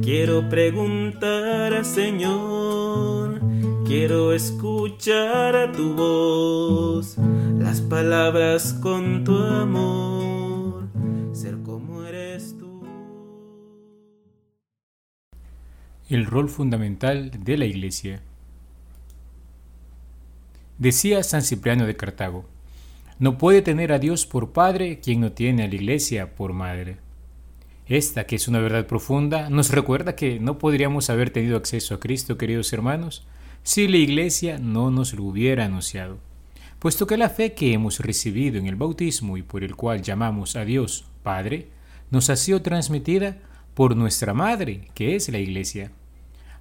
Quiero preguntar, Señor, quiero escuchar a tu voz, las palabras con tu amor, ser como eres tú. El rol fundamental de la Iglesia. Decía San Cipriano de Cartago, no puede tener a Dios por Padre quien no tiene a la Iglesia por Madre. Esta, que es una verdad profunda, nos recuerda que no podríamos haber tenido acceso a Cristo, queridos hermanos, si la Iglesia no nos lo hubiera anunciado. Puesto que la fe que hemos recibido en el bautismo y por el cual llamamos a Dios Padre, nos ha sido transmitida por nuestra Madre, que es la Iglesia.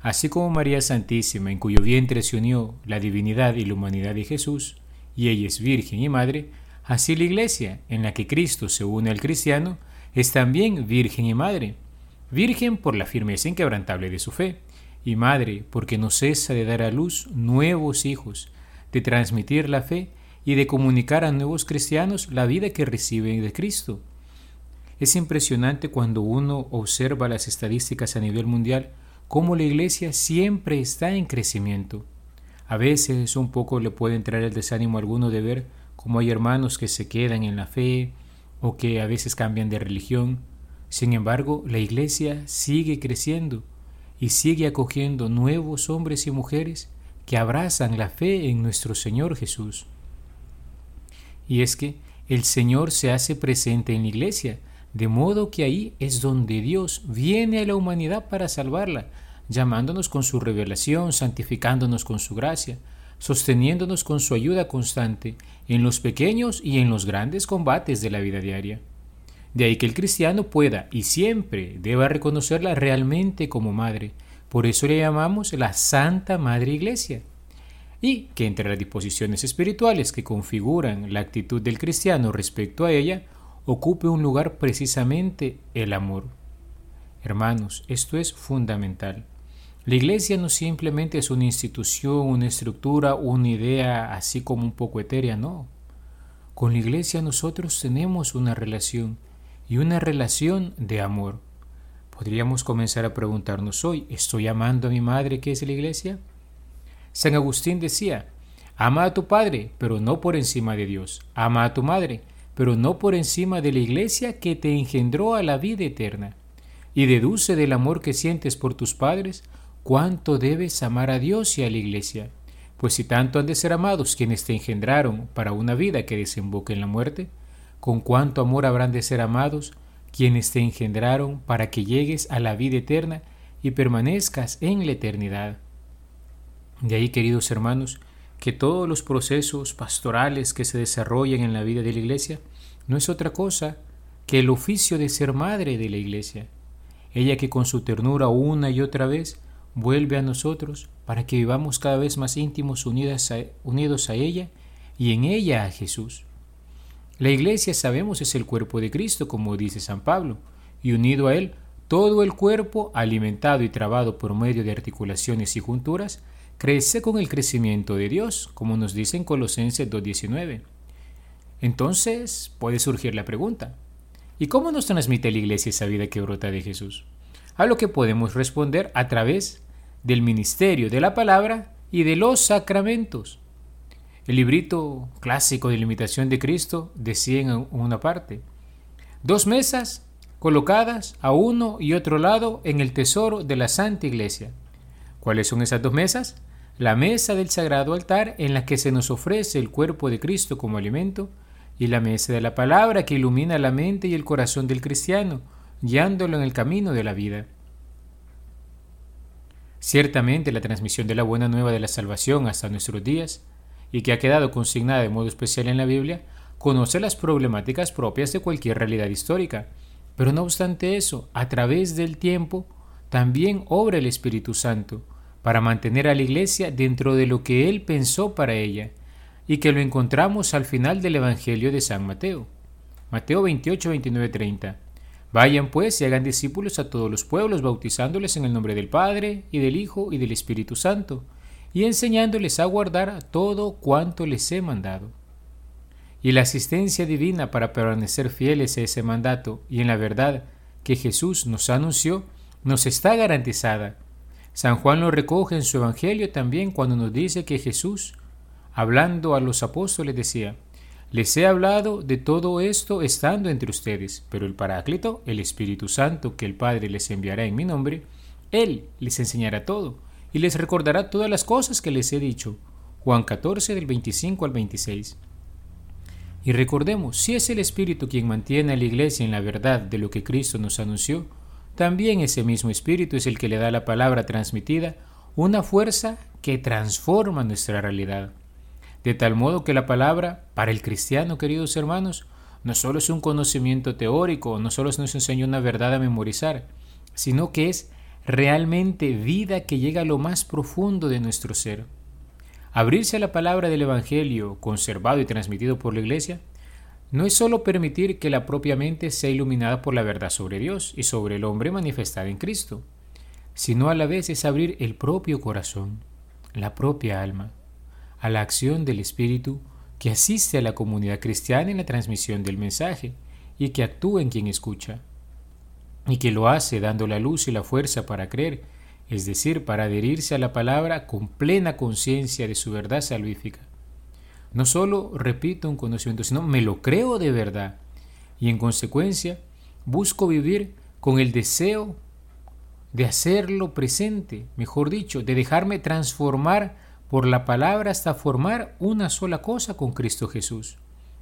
Así como María Santísima, en cuyo vientre se unió la divinidad y la humanidad de Jesús, y ella es virgen y madre, así la iglesia, en la que Cristo se une al cristiano, es también virgen y madre. Virgen por la firmeza inquebrantable de su fe, y madre porque no cesa de dar a luz nuevos hijos, de transmitir la fe y de comunicar a nuevos cristianos la vida que reciben de Cristo. Es impresionante cuando uno observa las estadísticas a nivel mundial cómo la iglesia siempre está en crecimiento. A veces un poco le puede entrar el desánimo alguno de ver cómo hay hermanos que se quedan en la fe o que a veces cambian de religión. Sin embargo, la iglesia sigue creciendo y sigue acogiendo nuevos hombres y mujeres que abrazan la fe en nuestro Señor Jesús. Y es que el Señor se hace presente en la iglesia, de modo que ahí es donde Dios viene a la humanidad para salvarla, llamándonos con su revelación, santificándonos con su gracia, sosteniéndonos con su ayuda constante en los pequeños y en los grandes combates de la vida diaria. De ahí que el cristiano pueda y siempre deba reconocerla realmente como madre, por eso le llamamos la Santa Madre Iglesia, y que entre las disposiciones espirituales que configuran la actitud del cristiano respecto a ella, ocupe un lugar precisamente el amor. Hermanos, esto es fundamental. La iglesia no simplemente es una institución, una estructura, una idea así como un poco etérea, no. Con la iglesia nosotros tenemos una relación y una relación de amor. Podríamos comenzar a preguntarnos hoy, ¿estoy amando a mi madre que es la iglesia? San Agustín decía, ama a tu padre, pero no por encima de Dios. Ama a tu madre, pero no por encima de la iglesia que te engendró a la vida eterna. Y deduce del amor que sientes por tus padres cuánto debes amar a Dios y a la Iglesia, pues si tanto han de ser amados quienes te engendraron para una vida que desemboque en la muerte, con cuánto amor habrán de ser amados quienes te engendraron para que llegues a la vida eterna y permanezcas en la eternidad. De ahí, queridos hermanos, que todos los procesos pastorales que se desarrollan en la vida de la Iglesia no es otra cosa que el oficio de ser madre de la Iglesia, ella que con su ternura una y otra vez vuelve a nosotros para que vivamos cada vez más íntimos unidos a ella y en ella a Jesús. La iglesia, sabemos, es el cuerpo de Cristo, como dice San Pablo, y unido a él, todo el cuerpo, alimentado y trabado por medio de articulaciones y junturas, crece con el crecimiento de Dios, como nos dice en Colosenses 2.19. Entonces puede surgir la pregunta, ¿y cómo nos transmite la iglesia esa vida que brota de Jesús? A lo que podemos responder a través del ministerio de la palabra y de los sacramentos. El librito clásico de la imitación de Cristo decía en una parte, dos mesas colocadas a uno y otro lado en el tesoro de la Santa Iglesia. ¿Cuáles son esas dos mesas? La mesa del sagrado altar en la que se nos ofrece el cuerpo de Cristo como alimento y la mesa de la palabra que ilumina la mente y el corazón del cristiano, guiándolo en el camino de la vida. Ciertamente la transmisión de la buena nueva de la salvación hasta nuestros días, y que ha quedado consignada de modo especial en la Biblia, conoce las problemáticas propias de cualquier realidad histórica. Pero no obstante eso, a través del tiempo, también obra el Espíritu Santo para mantener a la Iglesia dentro de lo que Él pensó para ella, y que lo encontramos al final del Evangelio de San Mateo. Mateo 28, 29, 30. Vayan pues y hagan discípulos a todos los pueblos, bautizándoles en el nombre del Padre, y del Hijo, y del Espíritu Santo, y enseñándoles a guardar todo cuanto les he mandado. y la asistencia divina para permanecer fieles a ese mandato y en la verdad que Jesús nos anunció, nos está garantizada. San Juan lo recoge en su Evangelio también cuando nos dice que Jesús, hablando a los apóstoles, decía, les he hablado de todo esto estando entre ustedes, pero el Paráclito, el Espíritu Santo que el Padre les enviará en mi nombre, Él les enseñará todo y les recordará todas las cosas que les he dicho. Juan 14 del 25 al 26. Y recordemos, si es el Espíritu quien mantiene a la Iglesia en la verdad de lo que Cristo nos anunció, también ese mismo Espíritu es el que le da la palabra transmitida una fuerza que transforma nuestra realidad. De tal modo que la palabra, para el cristiano, queridos hermanos, no solo es un conocimiento teórico, no solo nos enseña una verdad a memorizar, sino que es realmente vida que llega a lo más profundo de nuestro ser. Abrirse a la palabra del Evangelio, conservado y transmitido por la Iglesia, no es sólo permitir que la propia mente sea iluminada por la verdad sobre Dios y sobre el hombre manifestada en Cristo, sino a la vez es abrir el propio corazón, la propia alma, a la acción del Espíritu que asiste a la comunidad cristiana en la transmisión del mensaje y que actúa en quien escucha, y que lo hace dando la luz y la fuerza para creer es decir, para adherirse a la palabra con plena conciencia de su verdad salvífica. No solo repito un conocimiento, sino me lo creo de verdad y en consecuencia busco vivir con el deseo de hacerlo presente, mejor dicho, de dejarme transformar por la palabra hasta formar una sola cosa con Cristo Jesús,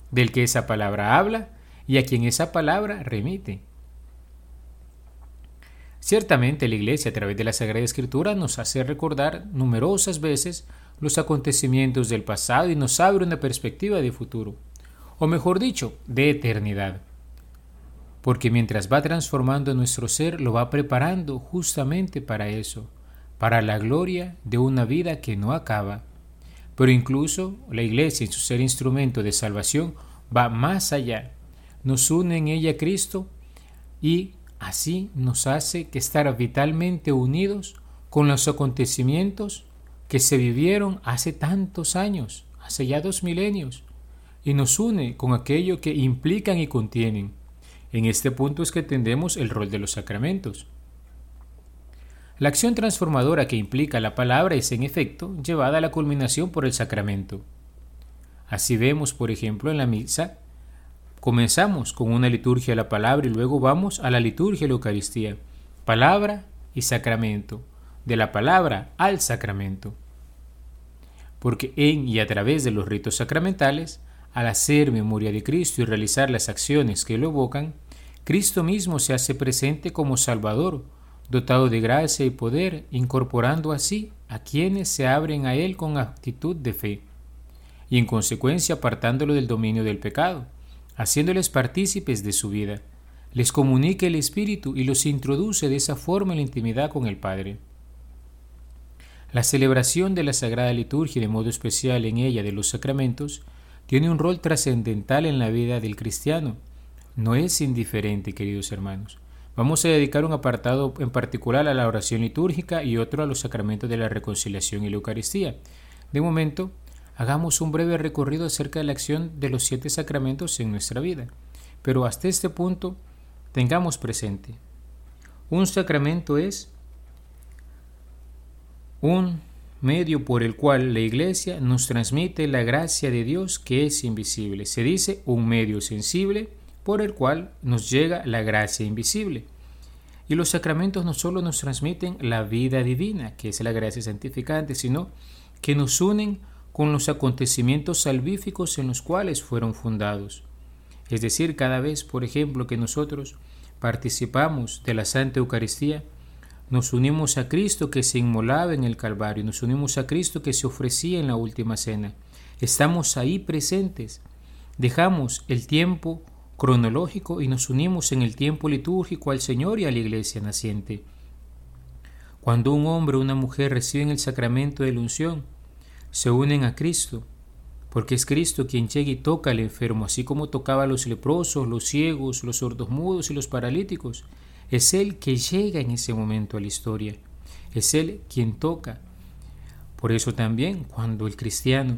del que esa palabra habla y a quien esa palabra remite. Ciertamente la Iglesia a través de la Sagrada Escritura nos hace recordar numerosas veces los acontecimientos del pasado y nos abre una perspectiva de futuro, o mejor dicho, de eternidad. Porque mientras va transformando nuestro ser, lo va preparando justamente para eso, para la gloria de una vida que no acaba. Pero incluso la Iglesia en su ser instrumento de salvación va más allá, nos une en ella Cristo y Así nos hace que estar vitalmente unidos con los acontecimientos que se vivieron hace tantos años, hace ya dos milenios, y nos une con aquello que implican y contienen. En este punto es que entendemos el rol de los sacramentos. La acción transformadora que implica la palabra es en efecto llevada a la culminación por el sacramento. Así vemos, por ejemplo, en la misa Comenzamos con una liturgia de la palabra y luego vamos a la liturgia de la Eucaristía. Palabra y sacramento. De la palabra al sacramento. Porque en y a través de los ritos sacramentales, al hacer memoria de Cristo y realizar las acciones que lo evocan, Cristo mismo se hace presente como Salvador, dotado de gracia y poder, incorporando así a quienes se abren a Él con actitud de fe, y en consecuencia apartándolo del dominio del pecado haciéndoles partícipes de su vida, les comunica el Espíritu y los introduce de esa forma en la intimidad con el Padre. La celebración de la Sagrada Liturgia, de modo especial en ella de los sacramentos, tiene un rol trascendental en la vida del cristiano. No es indiferente, queridos hermanos. Vamos a dedicar un apartado en particular a la oración litúrgica y otro a los sacramentos de la reconciliación y la Eucaristía. De momento, hagamos un breve recorrido acerca de la acción de los siete sacramentos en nuestra vida. Pero hasta este punto, tengamos presente, un sacramento es un medio por el cual la Iglesia nos transmite la gracia de Dios que es invisible. Se dice un medio sensible por el cual nos llega la gracia invisible. Y los sacramentos no solo nos transmiten la vida divina, que es la gracia santificante, sino que nos unen con los acontecimientos salvíficos en los cuales fueron fundados. Es decir, cada vez, por ejemplo, que nosotros participamos de la Santa Eucaristía, nos unimos a Cristo que se inmolaba en el Calvario, nos unimos a Cristo que se ofrecía en la última cena. Estamos ahí presentes. Dejamos el tiempo cronológico y nos unimos en el tiempo litúrgico al Señor y a la Iglesia naciente. Cuando un hombre o una mujer reciben el sacramento de la unción, se unen a Cristo, porque es Cristo quien llega y toca al enfermo, así como tocaba a los leprosos, los ciegos, los sordos mudos y los paralíticos. Es Él que llega en ese momento a la historia. Es Él quien toca. Por eso también, cuando el cristiano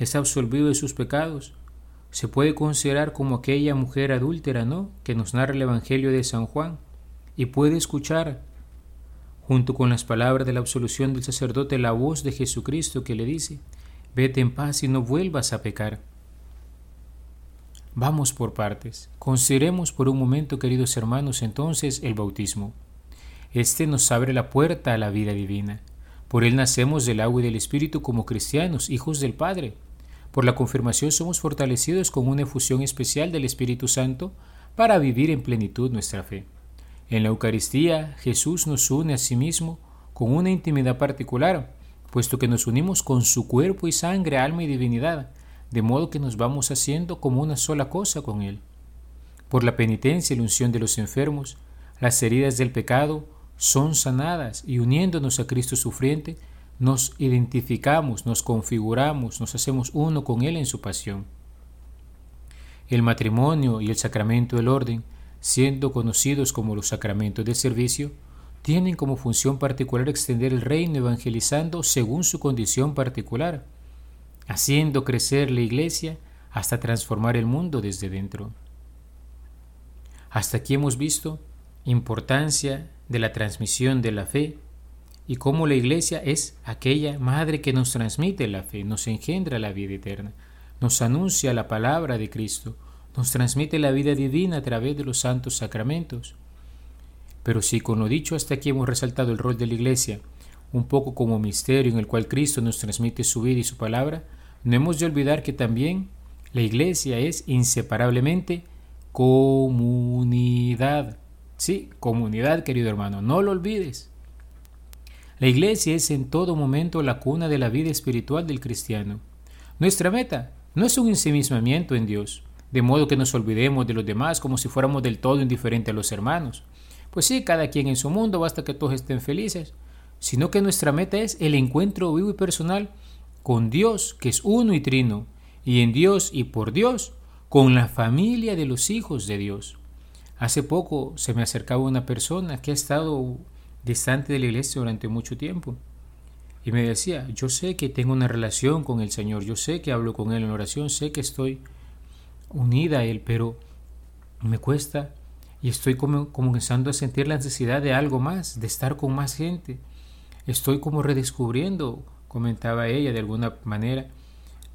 es absolvido de sus pecados, se puede considerar como aquella mujer adúltera, ¿no? Que nos narra el Evangelio de San Juan y puede escuchar, junto con las palabras de la absolución del sacerdote, la voz de Jesucristo que le dice, vete en paz y no vuelvas a pecar. Vamos por partes. Consideremos por un momento, queridos hermanos, entonces el bautismo. Este nos abre la puerta a la vida divina. Por él nacemos del agua y del Espíritu como cristianos, hijos del Padre. Por la confirmación somos fortalecidos con una efusión especial del Espíritu Santo para vivir en plenitud nuestra fe. En la Eucaristía Jesús nos une a sí mismo con una intimidad particular, puesto que nos unimos con su cuerpo y sangre, alma y divinidad, de modo que nos vamos haciendo como una sola cosa con Él. Por la penitencia y la unción de los enfermos, las heridas del pecado son sanadas y uniéndonos a Cristo sufriente, nos identificamos, nos configuramos, nos hacemos uno con Él en su pasión. El matrimonio y el sacramento del orden, siendo conocidos como los sacramentos del servicio, tienen como función particular extender el reino evangelizando según su condición particular, haciendo crecer la iglesia hasta transformar el mundo desde dentro. Hasta aquí hemos visto importancia de la transmisión de la fe y cómo la iglesia es aquella madre que nos transmite la fe, nos engendra la vida eterna, nos anuncia la palabra de Cristo, nos transmite la vida divina a través de los santos sacramentos. Pero si con lo dicho hasta aquí hemos resaltado el rol de la iglesia, un poco como misterio en el cual Cristo nos transmite su vida y su palabra, no hemos de olvidar que también la iglesia es inseparablemente comunidad. Sí, comunidad, querido hermano, no lo olvides. La iglesia es en todo momento la cuna de la vida espiritual del cristiano. Nuestra meta no es un ensimismamiento en Dios, de modo que nos olvidemos de los demás como si fuéramos del todo indiferentes a los hermanos. Pues sí, cada quien en su mundo, basta que todos estén felices, sino que nuestra meta es el encuentro vivo y personal con Dios, que es uno y trino, y en Dios y por Dios, con la familia de los hijos de Dios. Hace poco se me acercaba una persona que ha estado distante de la iglesia durante mucho tiempo. Y me decía, yo sé que tengo una relación con el Señor, yo sé que hablo con Él en oración, sé que estoy unida a Él, pero me cuesta y estoy como, comenzando a sentir la necesidad de algo más, de estar con más gente. Estoy como redescubriendo, comentaba ella de alguna manera,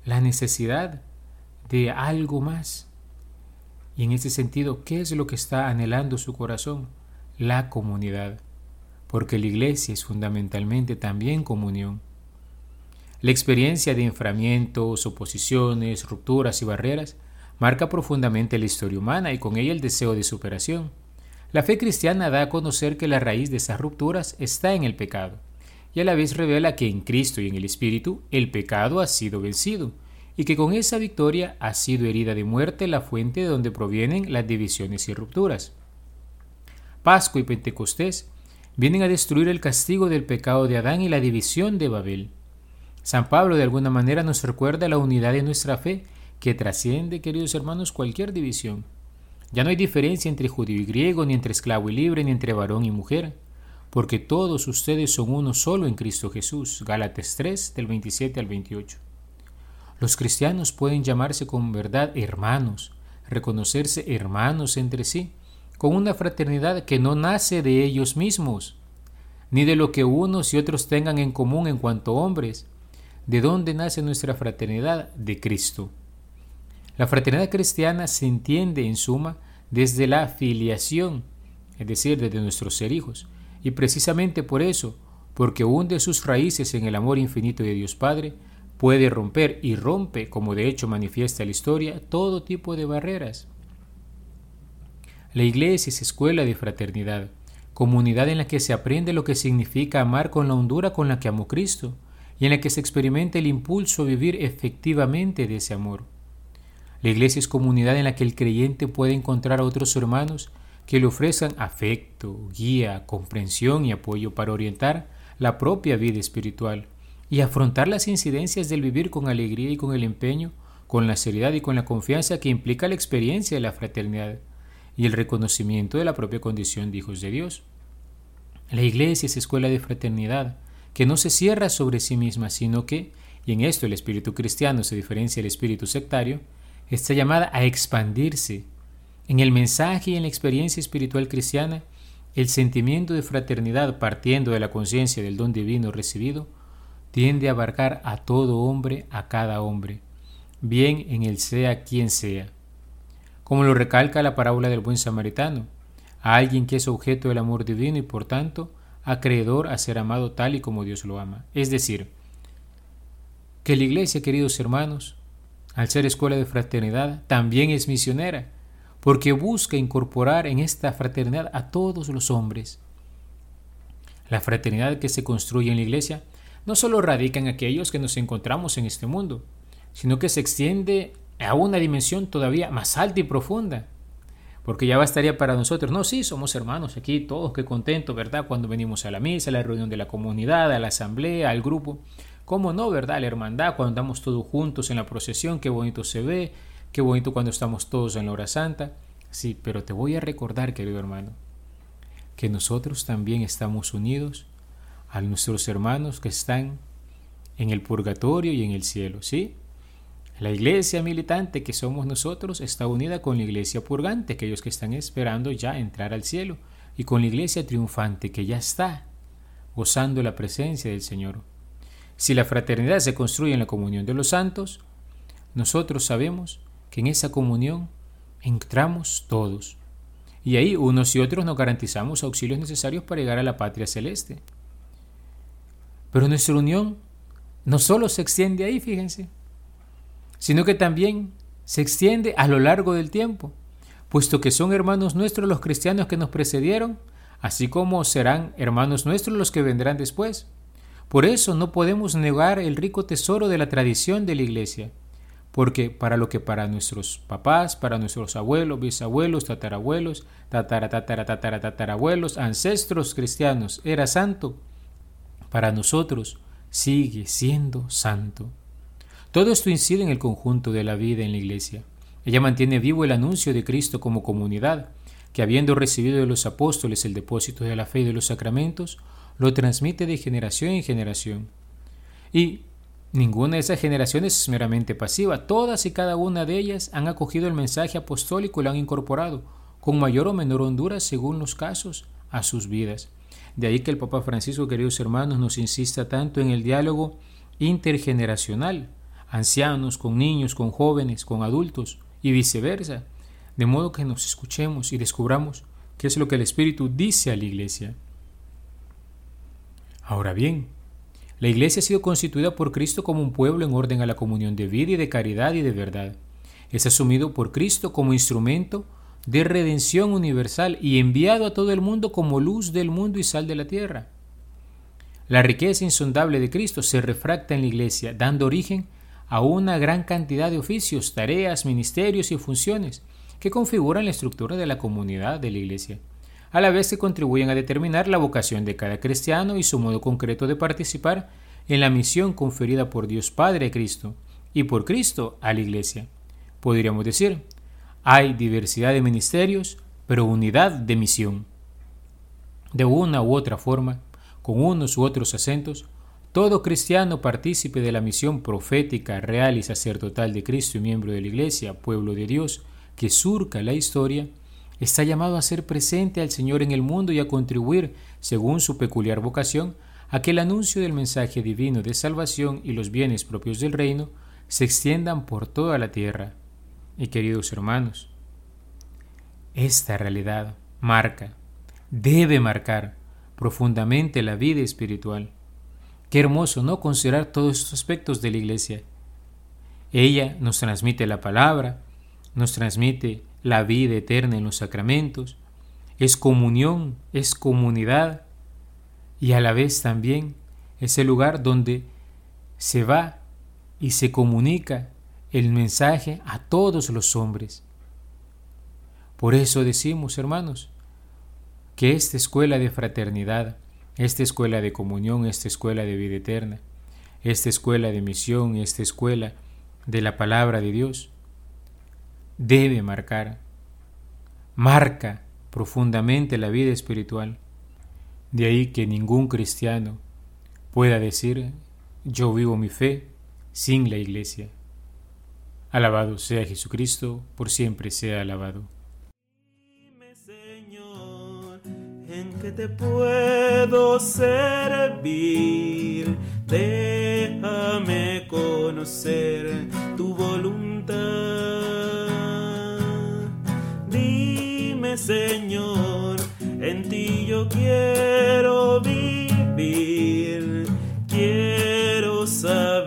la necesidad de algo más. Y en ese sentido, ¿qué es lo que está anhelando su corazón? La comunidad porque la iglesia es fundamentalmente también comunión. La experiencia de enframientos, oposiciones, rupturas y barreras marca profundamente la historia humana y con ella el deseo de superación. La fe cristiana da a conocer que la raíz de esas rupturas está en el pecado, y a la vez revela que en Cristo y en el Espíritu el pecado ha sido vencido, y que con esa victoria ha sido herida de muerte la fuente de donde provienen las divisiones y rupturas. Pascua y Pentecostés vienen a destruir el castigo del pecado de Adán y la división de Babel. San Pablo de alguna manera nos recuerda la unidad de nuestra fe, que trasciende, queridos hermanos, cualquier división. Ya no hay diferencia entre judío y griego, ni entre esclavo y libre, ni entre varón y mujer, porque todos ustedes son uno solo en Cristo Jesús. Gálatas 3 del 27 al 28. Los cristianos pueden llamarse con verdad hermanos, reconocerse hermanos entre sí, con una fraternidad que no nace de ellos mismos, ni de lo que unos y otros tengan en común en cuanto hombres. ¿De dónde nace nuestra fraternidad? De Cristo. La fraternidad cristiana se entiende en suma desde la filiación, es decir, desde nuestros ser hijos, y precisamente por eso, porque hunde sus raíces en el amor infinito de Dios Padre, puede romper y rompe, como de hecho manifiesta la historia, todo tipo de barreras. La iglesia es escuela de fraternidad, comunidad en la que se aprende lo que significa amar con la hondura con la que amó Cristo y en la que se experimenta el impulso a vivir efectivamente de ese amor. La iglesia es comunidad en la que el creyente puede encontrar a otros hermanos que le ofrezcan afecto, guía, comprensión y apoyo para orientar la propia vida espiritual y afrontar las incidencias del vivir con alegría y con el empeño, con la seriedad y con la confianza que implica la experiencia de la fraternidad y el reconocimiento de la propia condición de hijos de Dios. La iglesia es escuela de fraternidad, que no se cierra sobre sí misma, sino que, y en esto el espíritu cristiano se diferencia del espíritu sectario, está llamada a expandirse. En el mensaje y en la experiencia espiritual cristiana, el sentimiento de fraternidad partiendo de la conciencia del don divino recibido tiende a abarcar a todo hombre, a cada hombre, bien en el sea quien sea. Como lo recalca la parábola del buen samaritano, a alguien que es objeto del amor divino y por tanto acreedor a ser amado tal y como Dios lo ama. Es decir, que la iglesia, queridos hermanos, al ser escuela de fraternidad, también es misionera, porque busca incorporar en esta fraternidad a todos los hombres. La fraternidad que se construye en la iglesia no solo radica en aquellos que nos encontramos en este mundo, sino que se extiende a una dimensión todavía más alta y profunda. Porque ya bastaría para nosotros, no, sí, somos hermanos aquí, todos, qué contento, ¿verdad? Cuando venimos a la misa, a la reunión de la comunidad, a la asamblea, al grupo. ¿Cómo no, verdad? La hermandad, cuando andamos todos juntos en la procesión, qué bonito se ve, qué bonito cuando estamos todos en la hora santa. Sí, pero te voy a recordar, querido hermano, que nosotros también estamos unidos a nuestros hermanos que están en el purgatorio y en el cielo, ¿sí? La iglesia militante que somos nosotros está unida con la iglesia purgante, aquellos que están esperando ya entrar al cielo, y con la iglesia triunfante que ya está gozando la presencia del Señor. Si la fraternidad se construye en la comunión de los santos, nosotros sabemos que en esa comunión entramos todos. Y ahí unos y otros nos garantizamos auxilios necesarios para llegar a la patria celeste. Pero nuestra unión no solo se extiende ahí, fíjense, sino que también se extiende a lo largo del tiempo, puesto que son hermanos nuestros los cristianos que nos precedieron, así como serán hermanos nuestros los que vendrán después. Por eso no podemos negar el rico tesoro de la tradición de la Iglesia, porque para lo que para nuestros papás, para nuestros abuelos, bisabuelos, tatarabuelos, tatara, tatara, tatara, tatarabuelos, ancestros cristianos era santo, para nosotros sigue siendo santo. Todo esto incide en el conjunto de la vida en la Iglesia. Ella mantiene vivo el anuncio de Cristo como comunidad, que habiendo recibido de los apóstoles el depósito de la fe y de los sacramentos, lo transmite de generación en generación. Y ninguna de esas generaciones es meramente pasiva, todas y cada una de ellas han acogido el mensaje apostólico y lo han incorporado, con mayor o menor hondura según los casos, a sus vidas. De ahí que el Papa Francisco, queridos hermanos, nos insista tanto en el diálogo intergeneracional, ancianos con niños, con jóvenes, con adultos y viceversa, de modo que nos escuchemos y descubramos qué es lo que el Espíritu dice a la Iglesia. Ahora bien, la Iglesia ha sido constituida por Cristo como un pueblo en orden a la comunión de vida y de caridad y de verdad. Es asumido por Cristo como instrumento de redención universal y enviado a todo el mundo como luz del mundo y sal de la tierra. La riqueza insondable de Cristo se refracta en la Iglesia, dando origen a una gran cantidad de oficios, tareas, ministerios y funciones que configuran la estructura de la comunidad de la Iglesia, a la vez que contribuyen a determinar la vocación de cada cristiano y su modo concreto de participar en la misión conferida por Dios Padre a Cristo y por Cristo a la Iglesia. Podríamos decir, hay diversidad de ministerios, pero unidad de misión. De una u otra forma, con unos u otros acentos, todo cristiano partícipe de la misión profética, real y sacerdotal de Cristo y miembro de la Iglesia, pueblo de Dios, que surca la historia, está llamado a ser presente al Señor en el mundo y a contribuir, según su peculiar vocación, a que el anuncio del mensaje divino de salvación y los bienes propios del reino se extiendan por toda la tierra, y queridos hermanos, esta realidad marca, debe marcar profundamente la vida espiritual. Qué hermoso, ¿no? Considerar todos estos aspectos de la iglesia. Ella nos transmite la palabra, nos transmite la vida eterna en los sacramentos, es comunión, es comunidad y a la vez también es el lugar donde se va y se comunica el mensaje a todos los hombres. Por eso decimos, hermanos, que esta escuela de fraternidad, esta escuela de comunión, esta escuela de vida eterna, esta escuela de misión, esta escuela de la palabra de Dios, debe marcar, marca profundamente la vida espiritual. De ahí que ningún cristiano pueda decir, yo vivo mi fe sin la iglesia. Alabado sea Jesucristo, por siempre sea alabado. En que te puedo servir. Déjame conocer tu voluntad. Dime, Señor, en ti yo quiero vivir. Quiero saber